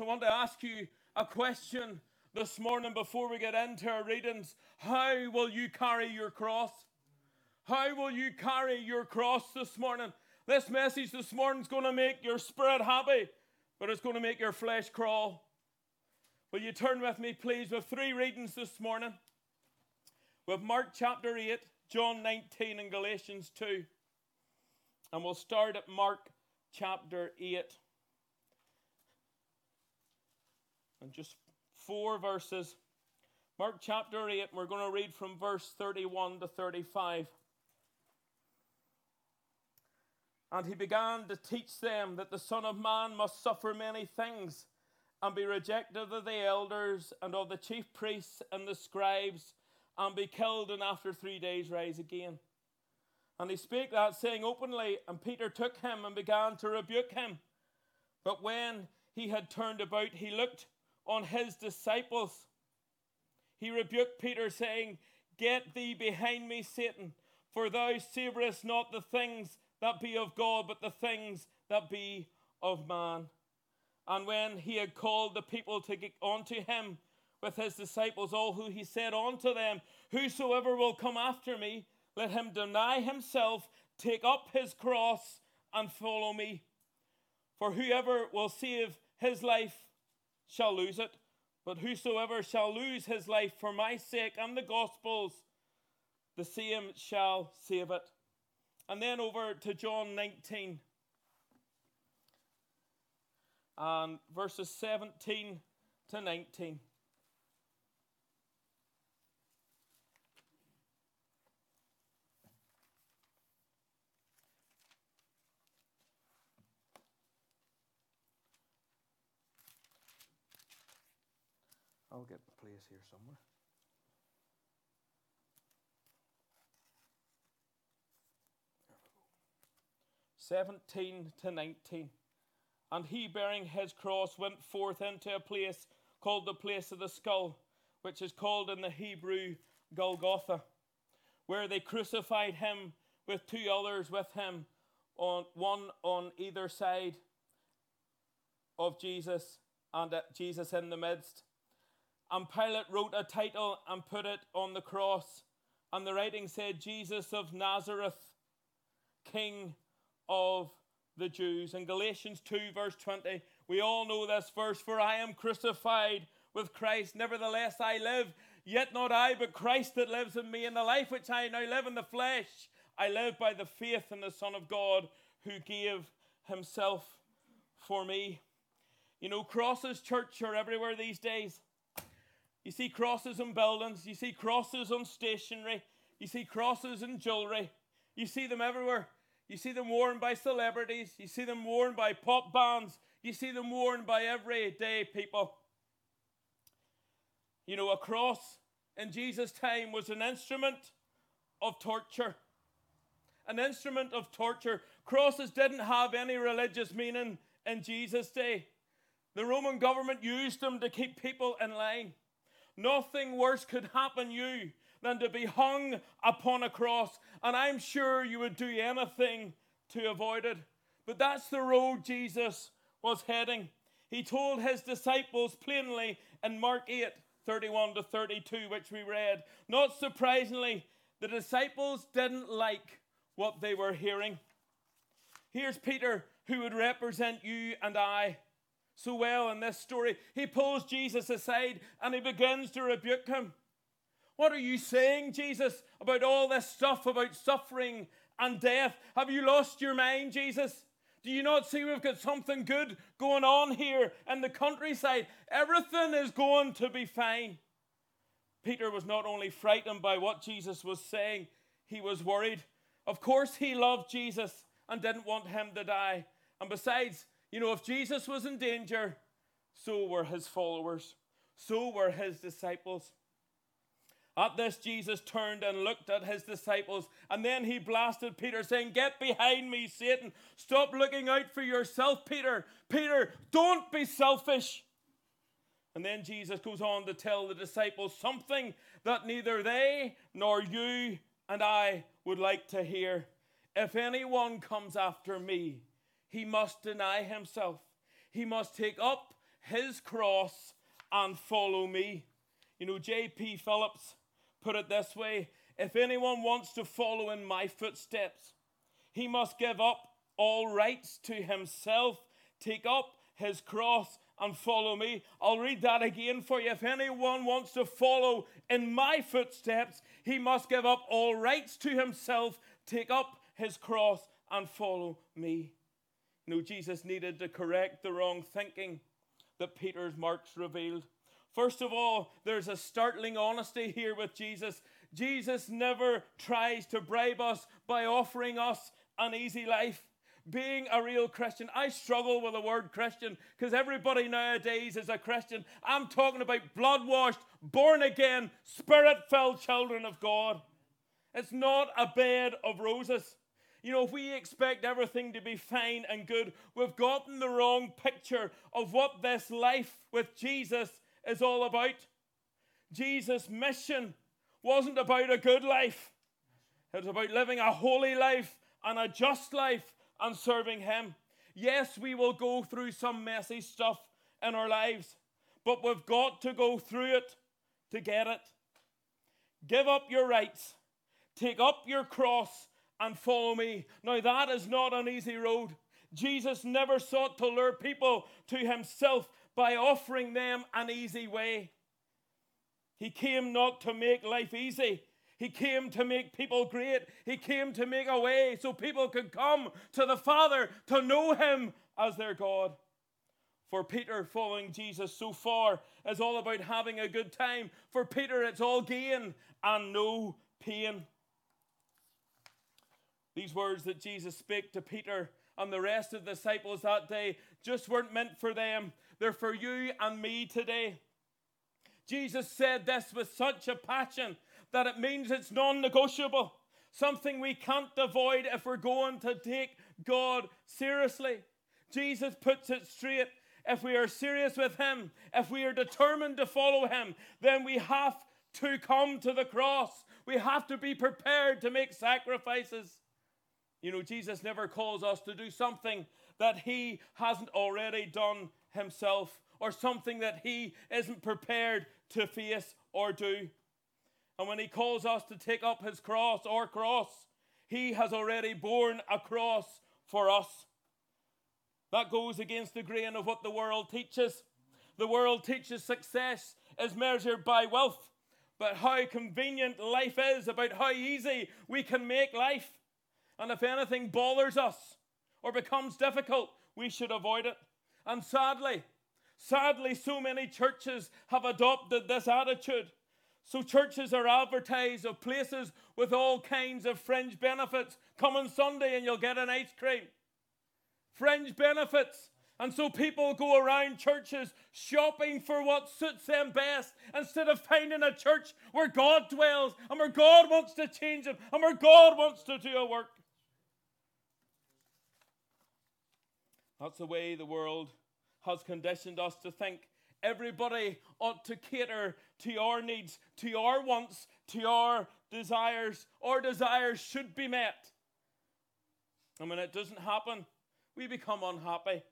I want to ask you a question this morning before we get into our readings. How will you carry your cross? How will you carry your cross this morning? This message this morning is going to make your spirit happy, but it's going to make your flesh crawl. Will you turn with me, please, with three readings this morning? With Mark chapter 8, John 19, and Galatians 2. And we'll start at Mark chapter 8. And just four verses. Mark chapter 8, we're going to read from verse 31 to 35. And he began to teach them that the Son of Man must suffer many things and be rejected of the elders and of the chief priests and the scribes and be killed and after three days rise again. And he spake that saying openly, and Peter took him and began to rebuke him. But when he had turned about, he looked on his disciples. He rebuked Peter, saying, Get thee behind me, Satan, for thou savorest not the things that be of God, but the things that be of man. And when he had called the people to get unto him with his disciples, all who he said unto them, Whosoever will come after me, let him deny himself, take up his cross, and follow me. For whoever will save his life shall lose it, but whosoever shall lose his life for my sake and the gospel's, the same shall save it. And then over to John 19 and verses 17 to 19. I'll get the place here somewhere. 17 to 19. And he, bearing his cross, went forth into a place called the place of the skull, which is called in the Hebrew Golgotha, where they crucified him with two others with him, on one on either side of Jesus, and uh, Jesus in the midst. And Pilate wrote a title and put it on the cross, and the writing said, Jesus of Nazareth, King of the Jews. In Galatians 2, verse 20, we all know this verse For I am crucified with Christ, nevertheless I live, yet not I, but Christ that lives in me. In the life which I now live in the flesh, I live by the faith in the Son of God who gave himself for me. You know, crosses, church, are everywhere these days. You see crosses on buildings, you see crosses on stationery, you see crosses in jewelry, you see them everywhere. You see them worn by celebrities. You see them worn by pop bands. You see them worn by everyday people. You know, a cross in Jesus' time was an instrument of torture. An instrument of torture. Crosses didn't have any religious meaning in Jesus' day. The Roman government used them to keep people in line. Nothing worse could happen you than to be hung upon a cross. And I'm sure you would do anything to avoid it. But that's the road Jesus was heading. He told his disciples plainly in Mark 8 31 to 32, which we read. Not surprisingly, the disciples didn't like what they were hearing. Here's Peter, who would represent you and I so well in this story. He pulls Jesus aside and he begins to rebuke him. What are you saying, Jesus, about all this stuff about suffering and death? Have you lost your mind, Jesus? Do you not see we've got something good going on here in the countryside? Everything is going to be fine. Peter was not only frightened by what Jesus was saying, he was worried. Of course, he loved Jesus and didn't want him to die. And besides, you know, if Jesus was in danger, so were his followers, so were his disciples. At this, Jesus turned and looked at his disciples, and then he blasted Peter, saying, Get behind me, Satan. Stop looking out for yourself, Peter. Peter, don't be selfish. And then Jesus goes on to tell the disciples something that neither they nor you and I would like to hear. If anyone comes after me, he must deny himself. He must take up his cross and follow me. You know, J.B. Phillips put it this way if anyone wants to follow in my footsteps, he must give up all rights to himself, take up his cross, and follow me. I'll read that again for you. If anyone wants to follow in my footsteps, he must give up all rights to himself, take up his cross, and follow me. Know, Jesus needed to correct the wrong thinking that Peter's marks revealed. First of all, there's a startling honesty here with Jesus. Jesus never tries to bribe us by offering us an easy life. Being a real Christian, I struggle with the word Christian because everybody nowadays is a Christian. I'm talking about blood washed, born again, spirit filled children of God. It's not a bed of roses. You know, if we expect everything to be fine and good, we've gotten the wrong picture of what this life with Jesus is all about. Jesus' mission wasn't about a good life, it was about living a holy life and a just life and serving Him. Yes, we will go through some messy stuff in our lives, but we've got to go through it to get it. Give up your rights, take up your cross, and follow me. Now, that is not an easy road. Jesus never sought to lure people to himself by offering them an easy way. He came not to make life easy. He came to make people great. He came to make a way so people could come to the Father to know Him as their God. For Peter, following Jesus so far is all about having a good time. For Peter, it's all gain and no pain. These words that Jesus spake to Peter and the rest of the disciples that day just weren't meant for them. They're for you and me today. Jesus said this with such a passion that it means it's non negotiable, something we can't avoid if we're going to take God seriously. Jesus puts it straight. If we are serious with Him, if we are determined to follow Him, then we have to come to the cross. We have to be prepared to make sacrifices. You know, Jesus never calls us to do something that he hasn't already done himself or something that he isn't prepared to face or do. And when he calls us to take up his cross or cross, he has already borne a cross for us. That goes against the grain of what the world teaches. The world teaches success is measured by wealth, but how convenient life is, about how easy we can make life. And if anything bothers us or becomes difficult, we should avoid it. And sadly, sadly, so many churches have adopted this attitude. So churches are advertised of places with all kinds of fringe benefits. Come on Sunday and you'll get an ice cream. Fringe benefits. And so people go around churches shopping for what suits them best instead of finding a church where God dwells and where God wants to change them and where God wants to do a work. That's the way the world has conditioned us to think. Everybody ought to cater to our needs, to our wants, to our desires. Our desires should be met. And when it doesn't happen, we become unhappy.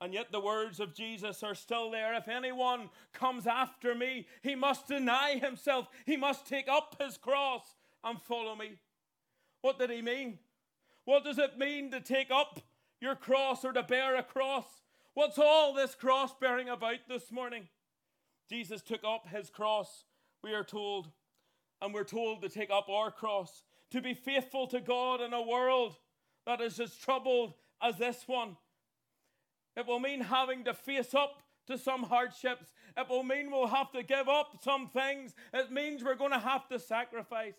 And yet the words of Jesus are still there. If anyone comes after me, he must deny himself. He must take up his cross and follow me. What did he mean? What does it mean to take up your cross or to bear a cross. What's all this cross bearing about this morning? Jesus took up his cross, we are told, and we're told to take up our cross, to be faithful to God in a world that is as troubled as this one. It will mean having to face up to some hardships. It will mean we'll have to give up some things. It means we're going to have to sacrifice.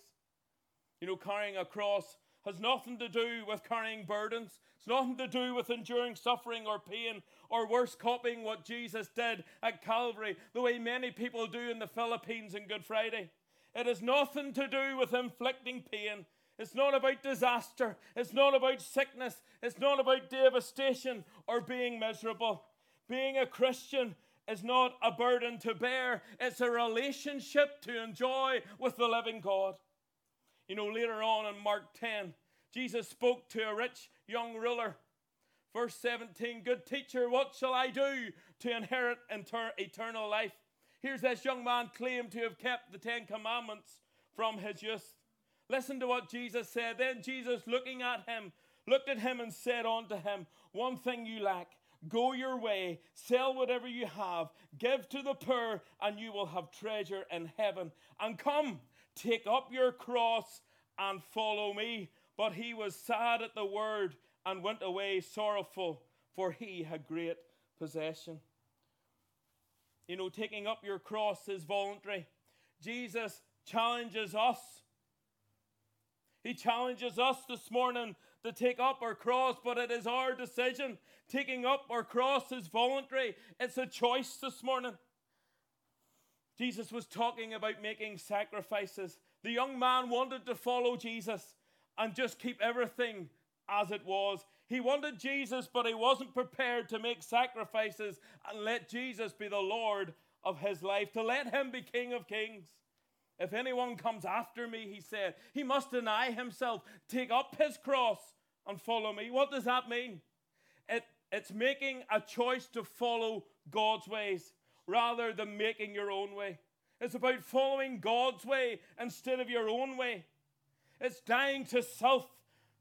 You know, carrying a cross has nothing to do with carrying burdens. It's nothing to do with enduring suffering or pain or worse, copying what Jesus did at Calvary, the way many people do in the Philippines on Good Friday. It has nothing to do with inflicting pain. It's not about disaster. It's not about sickness. It's not about devastation or being miserable. Being a Christian is not a burden to bear, it's a relationship to enjoy with the living God. You know, later on in Mark 10, Jesus spoke to a rich young ruler. Verse 17 Good teacher, what shall I do to inherit inter- eternal life? Here's this young man claimed to have kept the Ten Commandments from his youth. Listen to what Jesus said. Then Jesus, looking at him, looked at him and said unto him, One thing you lack. Go your way, sell whatever you have, give to the poor, and you will have treasure in heaven. And come, take up your cross and follow me. But he was sad at the word and went away sorrowful, for he had great possession. You know, taking up your cross is voluntary. Jesus challenges us. He challenges us this morning to take up our cross, but it is our decision. Taking up our cross is voluntary, it's a choice this morning. Jesus was talking about making sacrifices. The young man wanted to follow Jesus and just keep everything as it was. He wanted Jesus, but he wasn't prepared to make sacrifices and let Jesus be the Lord of his life, to let him be King of Kings. If anyone comes after me, he said, he must deny himself, take up his cross, and follow me. What does that mean? It, it's making a choice to follow God's ways rather than making your own way. It's about following God's way instead of your own way. It's dying to self,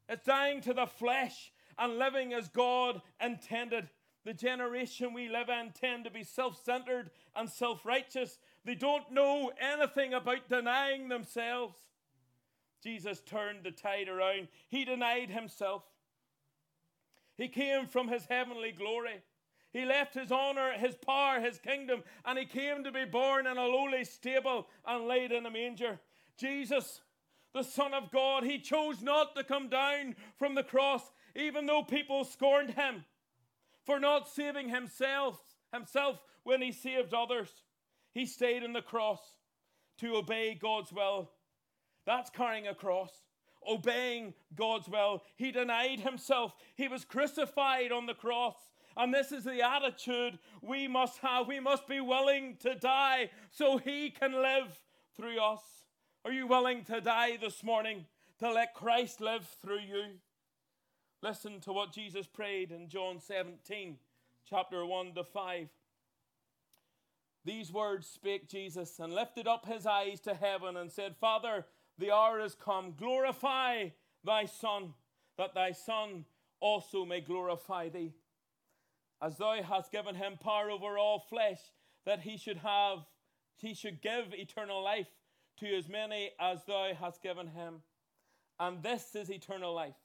it's dying to the flesh and living as God intended. The generation we live in tend to be self centered and self righteous. They don't know anything about denying themselves. Jesus turned the tide around. He denied himself. He came from his heavenly glory. He left his honor, his power, his kingdom, and he came to be born in a lowly stable and laid in a manger. Jesus, the Son of God, he chose not to come down from the cross, even though people scorned him for not saving himself, himself when he saved others. He stayed in the cross to obey God's will. That's carrying a cross, obeying God's will. He denied himself, he was crucified on the cross. And this is the attitude we must have. We must be willing to die so he can live through us. Are you willing to die this morning to let Christ live through you? Listen to what Jesus prayed in John 17, chapter 1 to 5. These words spake Jesus and lifted up his eyes to heaven and said, Father, the hour is come. Glorify thy Son, that thy Son also may glorify thee. As thou hast given him power over all flesh, that he should have, he should give eternal life to as many as thou hast given him. And this is eternal life,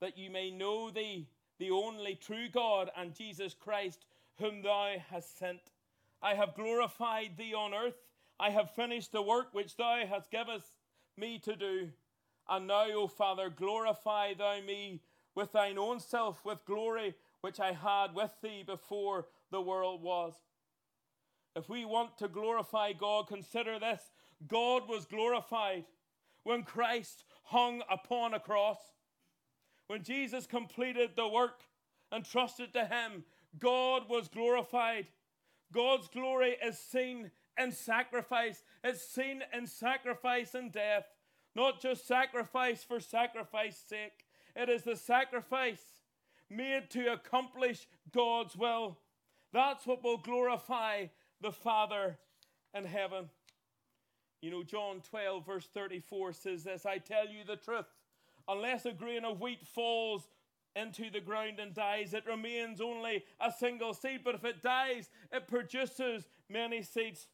that you may know thee, the only true God, and Jesus Christ, whom thou hast sent. I have glorified thee on earth. I have finished the work which thou hast given me to do. And now, O Father, glorify thou me with thine own self, with glory which I had with thee before the world was. If we want to glorify God, consider this God was glorified when Christ hung upon a cross. When Jesus completed the work and trusted to Him, God was glorified. God's glory is seen in sacrifice, it's seen in sacrifice and death. Not just sacrifice for sacrifice's sake, it is the sacrifice made to accomplish God's will. That's what will glorify the Father in heaven. You know, John 12, verse 34 says this I tell you the truth, unless a grain of wheat falls into the ground and dies, it remains only a single seed. But if it dies, it produces many seeds.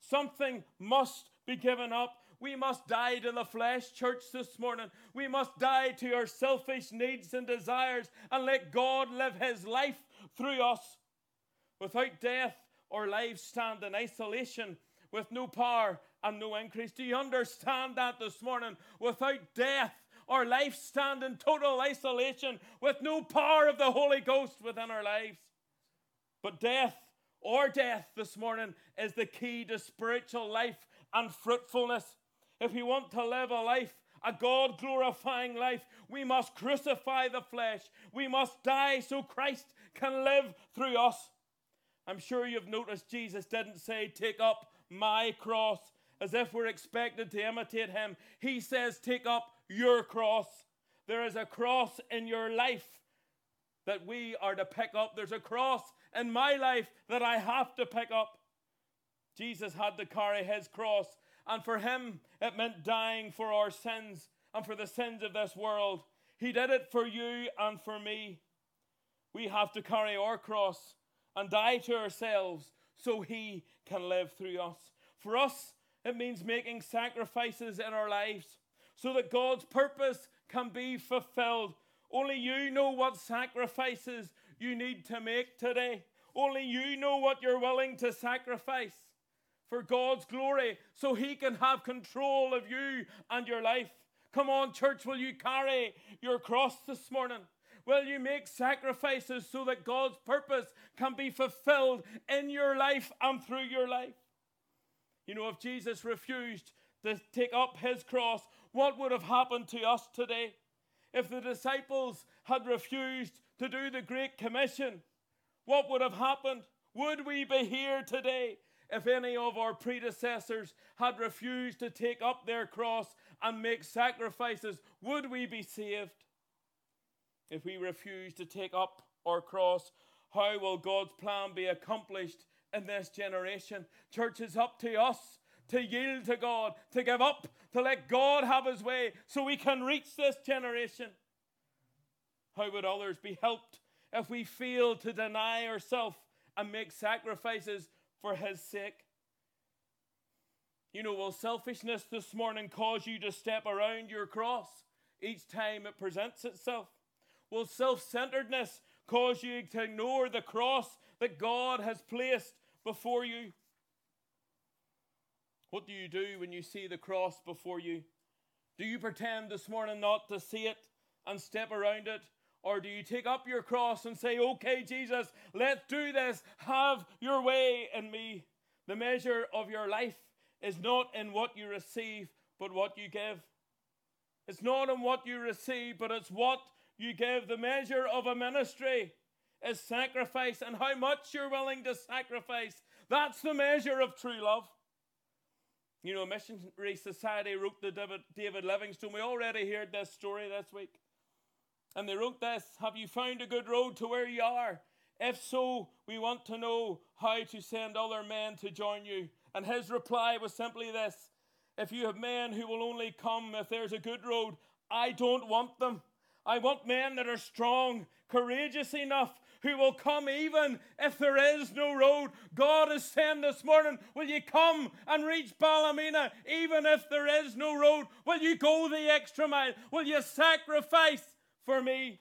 Something must be given up. We must die to the flesh, church, this morning. We must die to our selfish needs and desires and let God live his life through us. Without death, our lives stand in isolation with no power and no increase. Do you understand that this morning? Without death, our life stand in total isolation with no power of the Holy Ghost within our lives. But death or death this morning is the key to spiritual life and fruitfulness. If we want to live a life, a God glorifying life, we must crucify the flesh. We must die so Christ can live through us. I'm sure you've noticed Jesus didn't say, Take up my cross as if we're expected to imitate him. He says, Take up your cross. There is a cross in your life that we are to pick up. There's a cross in my life that I have to pick up. Jesus had to carry his cross, and for him it meant dying for our sins and for the sins of this world. He did it for you and for me. We have to carry our cross and die to ourselves so he can live through us. For us, it means making sacrifices in our lives so that God's purpose can be fulfilled. Only you know what sacrifices you need to make today. Only you know what you're willing to sacrifice for God's glory so He can have control of you and your life. Come on, church, will you carry your cross this morning? Will you make sacrifices so that God's purpose can be fulfilled in your life and through your life? You know, if Jesus refused to take up his cross, what would have happened to us today? If the disciples had refused to do the Great Commission, what would have happened? Would we be here today if any of our predecessors had refused to take up their cross and make sacrifices? Would we be saved? If we refuse to take up our cross, how will God's plan be accomplished in this generation? Church, is up to us to yield to God, to give up, to let God have His way so we can reach this generation. How would others be helped if we fail to deny ourselves and make sacrifices for His sake? You know, will selfishness this morning cause you to step around your cross each time it presents itself? Will self centeredness cause you to ignore the cross that God has placed before you? What do you do when you see the cross before you? Do you pretend this morning not to see it and step around it? Or do you take up your cross and say, Okay, Jesus, let's do this. Have your way in me. The measure of your life is not in what you receive, but what you give. It's not in what you receive, but it's what you give. The measure of a ministry is sacrifice and how much you're willing to sacrifice. That's the measure of true love. You know, Missionary Society wrote the David, David Livingstone. We already heard this story this week. And they wrote this Have you found a good road to where you are? If so, we want to know how to send other men to join you. And his reply was simply this If you have men who will only come if there's a good road, I don't want them. I want men that are strong, courageous enough, who will come even if there is no road. God is saying this morning, Will you come and reach Ballymena even if there is no road? Will you go the extra mile? Will you sacrifice for me?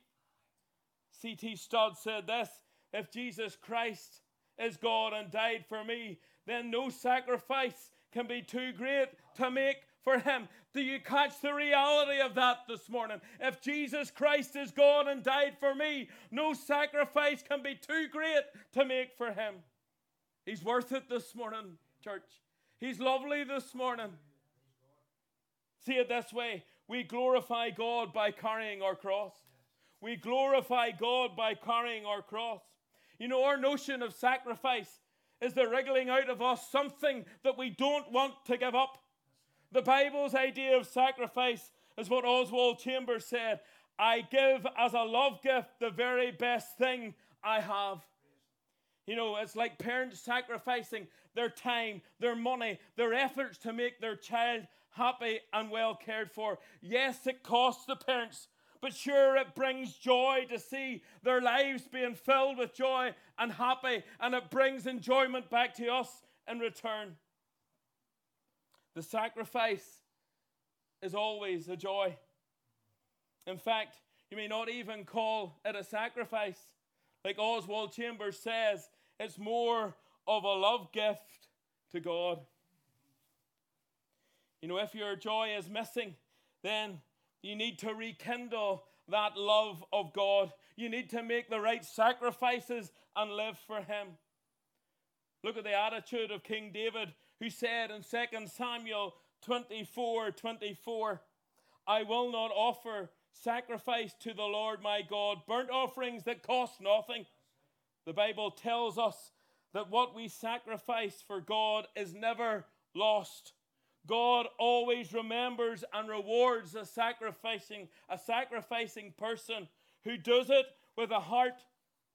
C.T. Studd said this If Jesus Christ is God and died for me, then no sacrifice can be too great to make for him. Do you catch the reality of that this morning? If Jesus Christ is God and died for me, no sacrifice can be too great to make for him. He's worth it this morning, church. He's lovely this morning. See it this way we glorify God by carrying our cross. We glorify God by carrying our cross. You know, our notion of sacrifice is the wriggling out of us something that we don't want to give up. The Bible's idea of sacrifice is what Oswald Chambers said I give as a love gift the very best thing I have. You know, it's like parents sacrificing their time, their money, their efforts to make their child happy and well cared for. Yes, it costs the parents, but sure, it brings joy to see their lives being filled with joy and happy, and it brings enjoyment back to us in return. The sacrifice is always a joy. In fact, you may not even call it a sacrifice. Like Oswald Chambers says, it's more of a love gift to God. You know, if your joy is missing, then you need to rekindle that love of God. You need to make the right sacrifices and live for Him. Look at the attitude of King David who said in 2 Samuel 24 24, I will not offer sacrifice to the Lord my God, burnt offerings that cost nothing. The Bible tells us that what we sacrifice for God is never lost. God always remembers and rewards a sacrificing a sacrificing person who does it with a heart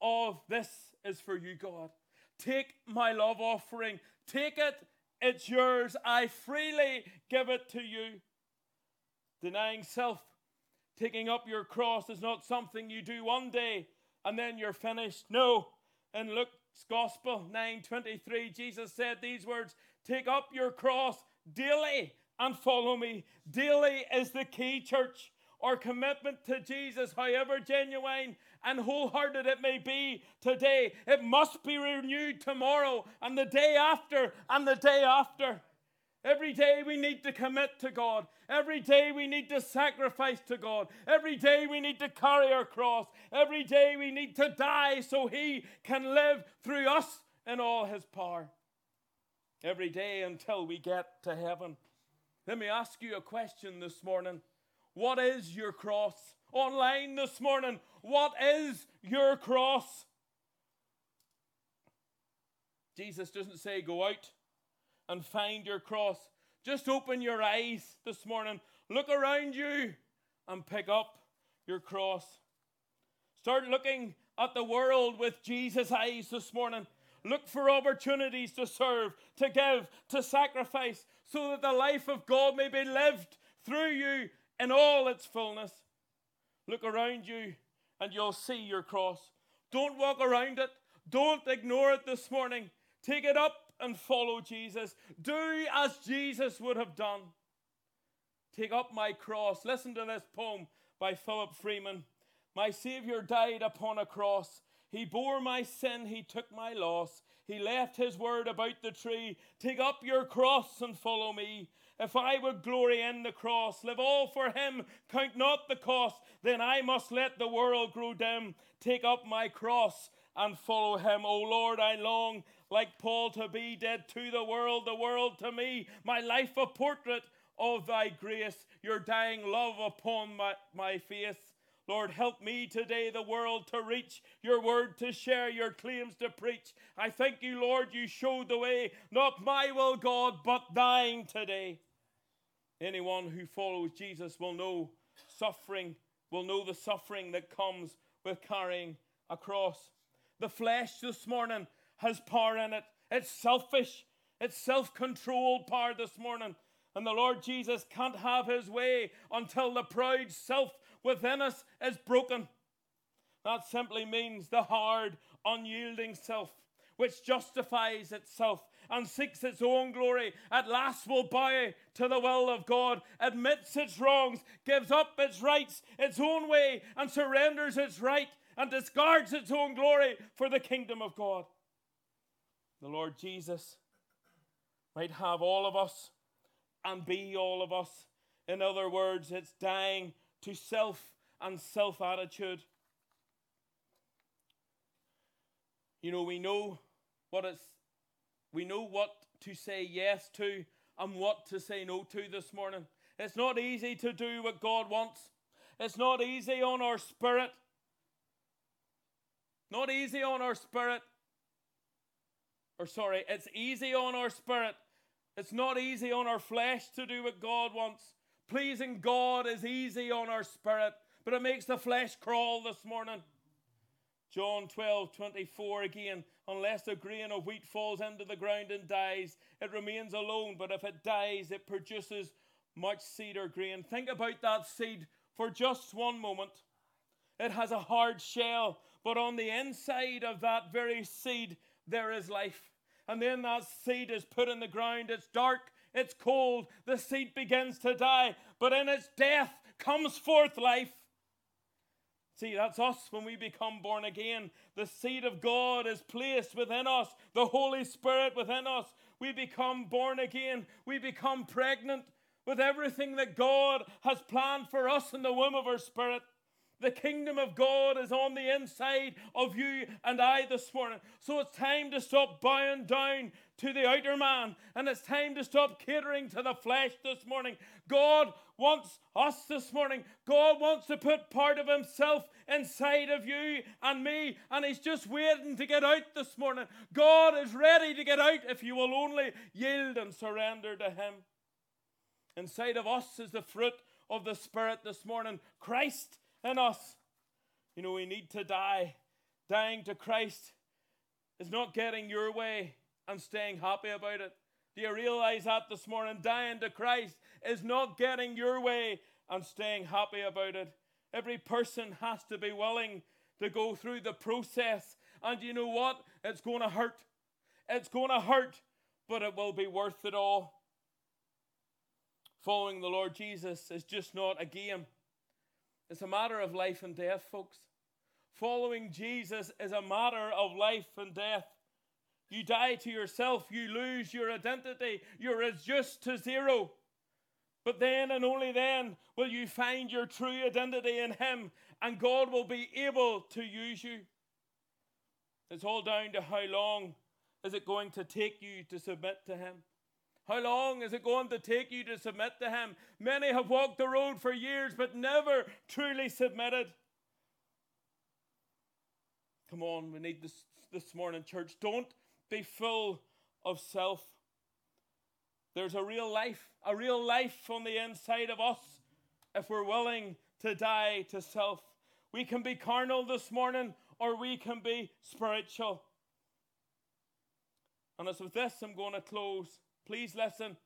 of this is for you, God. Take my love offering. Take it. It's yours. I freely give it to you. Denying self, taking up your cross is not something you do one day and then you're finished. No. In Luke's Gospel 9:23, Jesus said these words, "Take up your cross daily and follow me." Daily is the key, church. Our commitment to Jesus, however genuine and wholehearted it may be today, it must be renewed tomorrow and the day after and the day after. Every day we need to commit to God. Every day we need to sacrifice to God. Every day we need to carry our cross. Every day we need to die so He can live through us in all His power. Every day until we get to heaven. Let me ask you a question this morning. What is your cross? Online this morning, what is your cross? Jesus doesn't say go out and find your cross. Just open your eyes this morning, look around you, and pick up your cross. Start looking at the world with Jesus' eyes this morning. Look for opportunities to serve, to give, to sacrifice, so that the life of God may be lived through you in all its fullness. Look around you and you'll see your cross. Don't walk around it. Don't ignore it this morning. Take it up and follow Jesus. Do as Jesus would have done. Take up my cross. Listen to this poem by Philip Freeman. My Savior died upon a cross. He bore my sin, He took my loss. He left His word about the tree. Take up your cross and follow me. If I would glory in the cross, live all for Him, count not the cost, then I must let the world grow dim. Take up my cross and follow Him. O Lord, I long like Paul to be dead to the world, the world to me, my life a portrait of thy grace, your dying love upon my, my face. Lord, help me today, the world to reach, your word to share, your claims to preach. I thank you, Lord, you showed the way, not my will, God, but thine today. Anyone who follows Jesus will know suffering, will know the suffering that comes with carrying a cross. The flesh this morning has power in it. It's selfish, it's self controlled power this morning. And the Lord Jesus can't have his way until the proud self within us is broken. That simply means the hard, unyielding self, which justifies itself and seeks its own glory, at last will bow to the will of God, admits its wrongs, gives up its rights, its own way, and surrenders its right and discards its own glory for the kingdom of God the Lord Jesus might have all of us and be all of us. In other words, it's dying to self and self attitude. You know, we know what it's we know what to say yes to and what to say no to this morning. It's not easy to do what God wants. It's not easy on our spirit. Not easy on our spirit or sorry, it's easy on our spirit. It's not easy on our flesh to do what God wants. Pleasing God is easy on our spirit, but it makes the flesh crawl this morning. John 12, 24 again. Unless a grain of wheat falls into the ground and dies, it remains alone, but if it dies, it produces much seed or grain. Think about that seed for just one moment. It has a hard shell, but on the inside of that very seed, there is life and then that seed is put in the ground. It's dark, it's cold, the seed begins to die, but in its death comes forth life. See, that's us when we become born again. The seed of God is placed within us, the Holy Spirit within us. We become born again, we become pregnant with everything that God has planned for us in the womb of our spirit. The kingdom of God is on the inside of you and I this morning. So it's time to stop bowing down to the outer man and it's time to stop catering to the flesh this morning. God wants us this morning. God wants to put part of Himself inside of you and me, and He's just waiting to get out this morning. God is ready to get out if you will only yield and surrender to Him. Inside of us is the fruit of the Spirit this morning Christ in us. You know, we need to die. Dying to Christ is not getting your way and staying happy about it. Do you realize that this morning? Dying to Christ is not getting your way and staying happy about it. Every person has to be willing to go through the process. And you know what? It's going to hurt. It's going to hurt, but it will be worth it all. Following the Lord Jesus is just not a game, it's a matter of life and death, folks. Following Jesus is a matter of life and death. You die to yourself, you lose your identity, you're reduced to zero. But then and only then will you find your true identity in Him, and God will be able to use you. It's all down to how long is it going to take you to submit to Him. How long is it going to take you to submit to Him? Many have walked the road for years but never truly submitted. Come on, we need this this morning, church. Don't be full of self. There's a real life, a real life on the inside of us if we're willing to die to self. We can be carnal this morning or we can be spiritual. And as with this, I'm going to close. Please listen.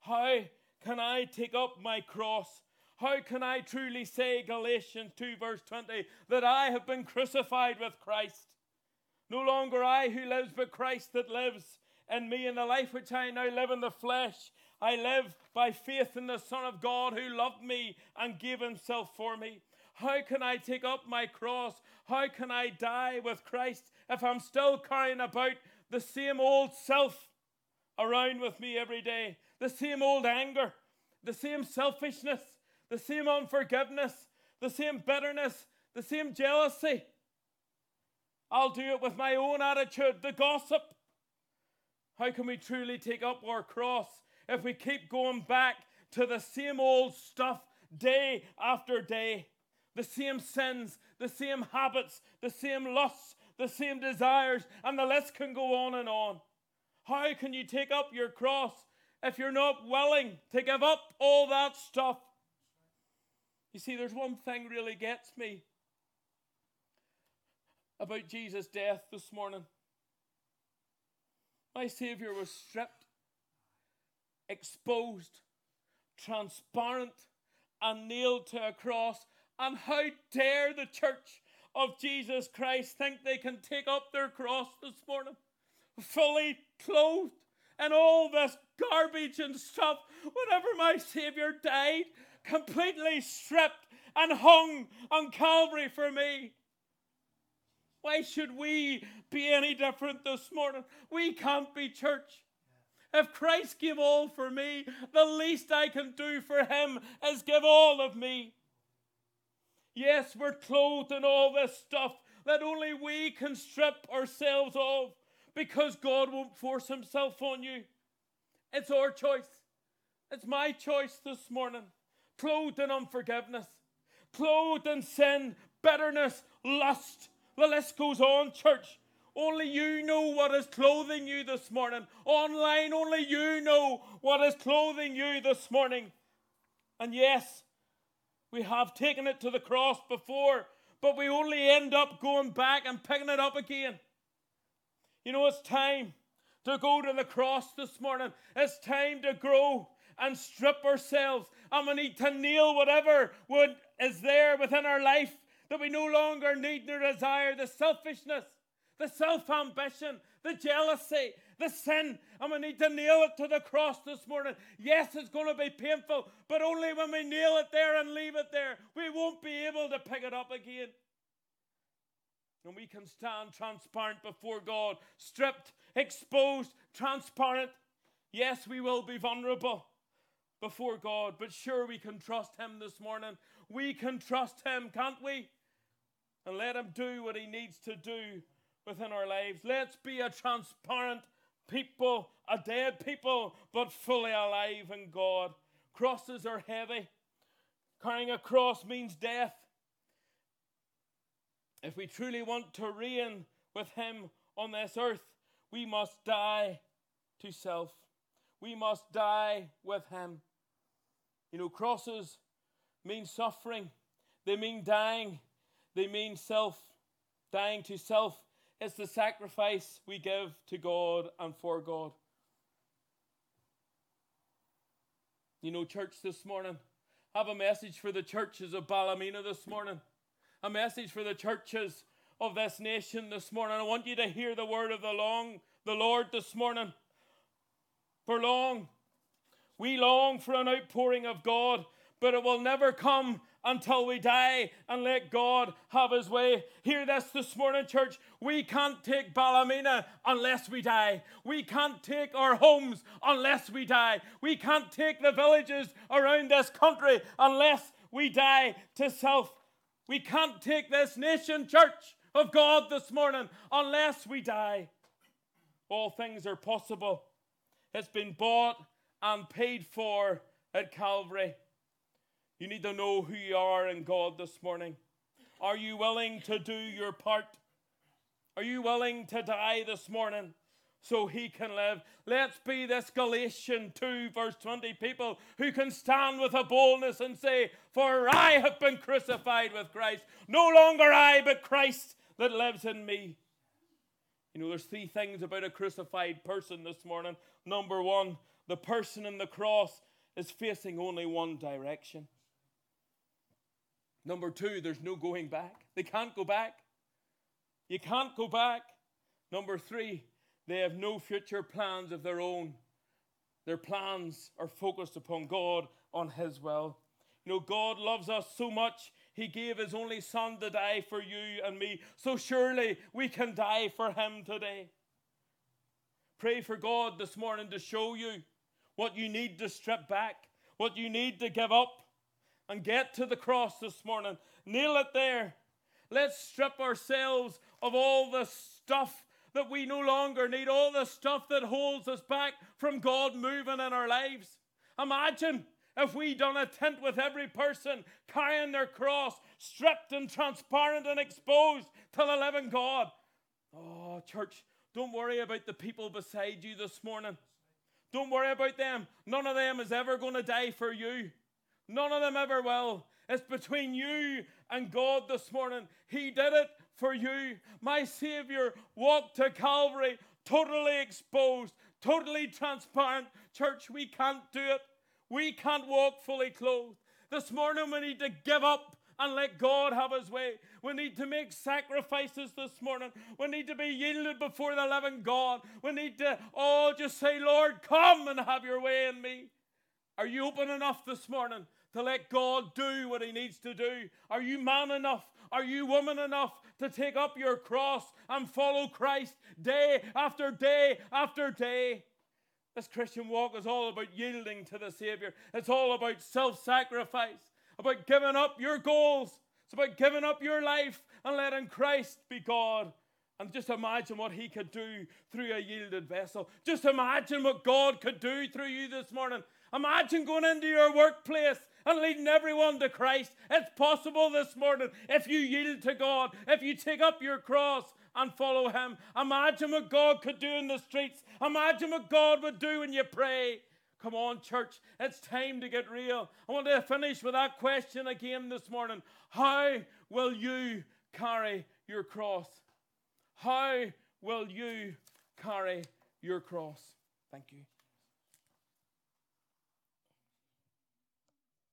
How can I take up my cross? How can I truly say, Galatians 2, verse 20, that I have been crucified with Christ? No longer I who lives, but Christ that lives in me. In the life which I now live in the flesh, I live by faith in the Son of God who loved me and gave himself for me. How can I take up my cross? How can I die with Christ if I'm still carrying about the same old self around with me every day? The same old anger, the same selfishness, the same unforgiveness, the same bitterness, the same jealousy. I'll do it with my own attitude, the gossip. How can we truly take up our cross if we keep going back to the same old stuff day after day? The same sins, the same habits, the same lusts, the same desires, and the list can go on and on. How can you take up your cross if you're not willing to give up all that stuff? You see, there's one thing really gets me about Jesus' death this morning. My Savior was stripped, exposed, transparent, and nailed to a cross. And how dare the church of Jesus Christ think they can take up their cross this morning, fully clothed and all this garbage and stuff, whenever my Savior died, completely stripped and hung on Calvary for me. Why should we be any different this morning? We can't be church. If Christ gave all for me, the least I can do for him is give all of me. Yes, we're clothed in all this stuff that only we can strip ourselves of because God won't force himself on you. It's our choice. It's my choice this morning. Clothed in unforgiveness, clothed in sin, bitterness, lust, the list goes on, church. Only you know what is clothing you this morning. Online, only you know what is clothing you this morning. And yes, we have taken it to the cross before, but we only end up going back and picking it up again. You know, it's time to go to the cross this morning. It's time to grow and strip ourselves. And we need to nail whatever would, is there within our life that we no longer need nor desire the selfishness, the self ambition, the jealousy, the sin, and we need to nail it to the cross this morning. Yes, it's going to be painful, but only when we nail it there and leave it there, we won't be able to pick it up again. And we can stand transparent before God, stripped, exposed, transparent. Yes, we will be vulnerable before God, but sure we can trust Him this morning. We can trust Him, can't we? and let Him do what He needs to do within our lives. Let's be a transparent people, a dead people, but fully alive in God. Crosses are heavy. Carrying a cross means death. If we truly want to reign with Him on this earth, we must die to self. We must die with Him. You know, crosses mean suffering, they mean dying, They mean self, dying to self. It's the sacrifice we give to God and for God. You know, church this morning, I have a message for the churches of Ballymena this morning, a message for the churches of this nation this morning. I want you to hear the word of the long, the Lord this morning. For long, we long for an outpouring of God, but it will never come until we die and let God have his way. Hear this this morning, church. We can't take Ballymena unless we die. We can't take our homes unless we die. We can't take the villages around this country unless we die to self. We can't take this nation, church of God, this morning unless we die. All things are possible. It's been bought and paid for at Calvary. You need to know who you are in God this morning. Are you willing to do your part? Are you willing to die this morning so he can live? Let's be this Galatians 2, verse 20 people who can stand with a boldness and say, For I have been crucified with Christ. No longer I, but Christ that lives in me. You know, there's three things about a crucified person this morning. Number one, the person in the cross is facing only one direction. Number two, there's no going back. They can't go back. You can't go back. Number three, they have no future plans of their own. Their plans are focused upon God, on His will. You know, God loves us so much, He gave His only Son to die for you and me. So surely we can die for Him today. Pray for God this morning to show you what you need to strip back, what you need to give up, and get to the cross this morning. Kneel it there. Let's strip ourselves of all the stuff that we no longer need, all the stuff that holds us back from God moving in our lives. Imagine if we done a tent with every person carrying their cross, stripped and transparent and exposed to the living God. Oh, church, don't worry about the people beside you this morning. Don't worry about them. None of them is ever going to die for you. None of them ever will. It's between you and God this morning. He did it for you. My Savior walked to Calvary totally exposed, totally transparent. Church, we can't do it. We can't walk fully clothed. This morning we need to give up and let God have his way. We need to make sacrifices this morning. We need to be yielded before the living God. We need to all just say, Lord, come and have your way in me. Are you open enough this morning to let God do what he needs to do? Are you man enough? Are you woman enough to take up your cross and follow Christ day after day after day? This Christian walk is all about yielding to the Savior. It's all about self sacrifice about giving up your goals. It's about giving up your life and letting Christ be God. And just imagine what He could do through a yielded vessel. Just imagine what God could do through you this morning. Imagine going into your workplace and leading everyone to Christ. It's possible this morning if you yield to God, if you take up your cross and follow Him. Imagine what God could do in the streets. Imagine what God would do when you pray. Come on, church, it's time to get real. I want to finish with that question again this morning. How will you carry your cross? How will you carry your cross? Thank you.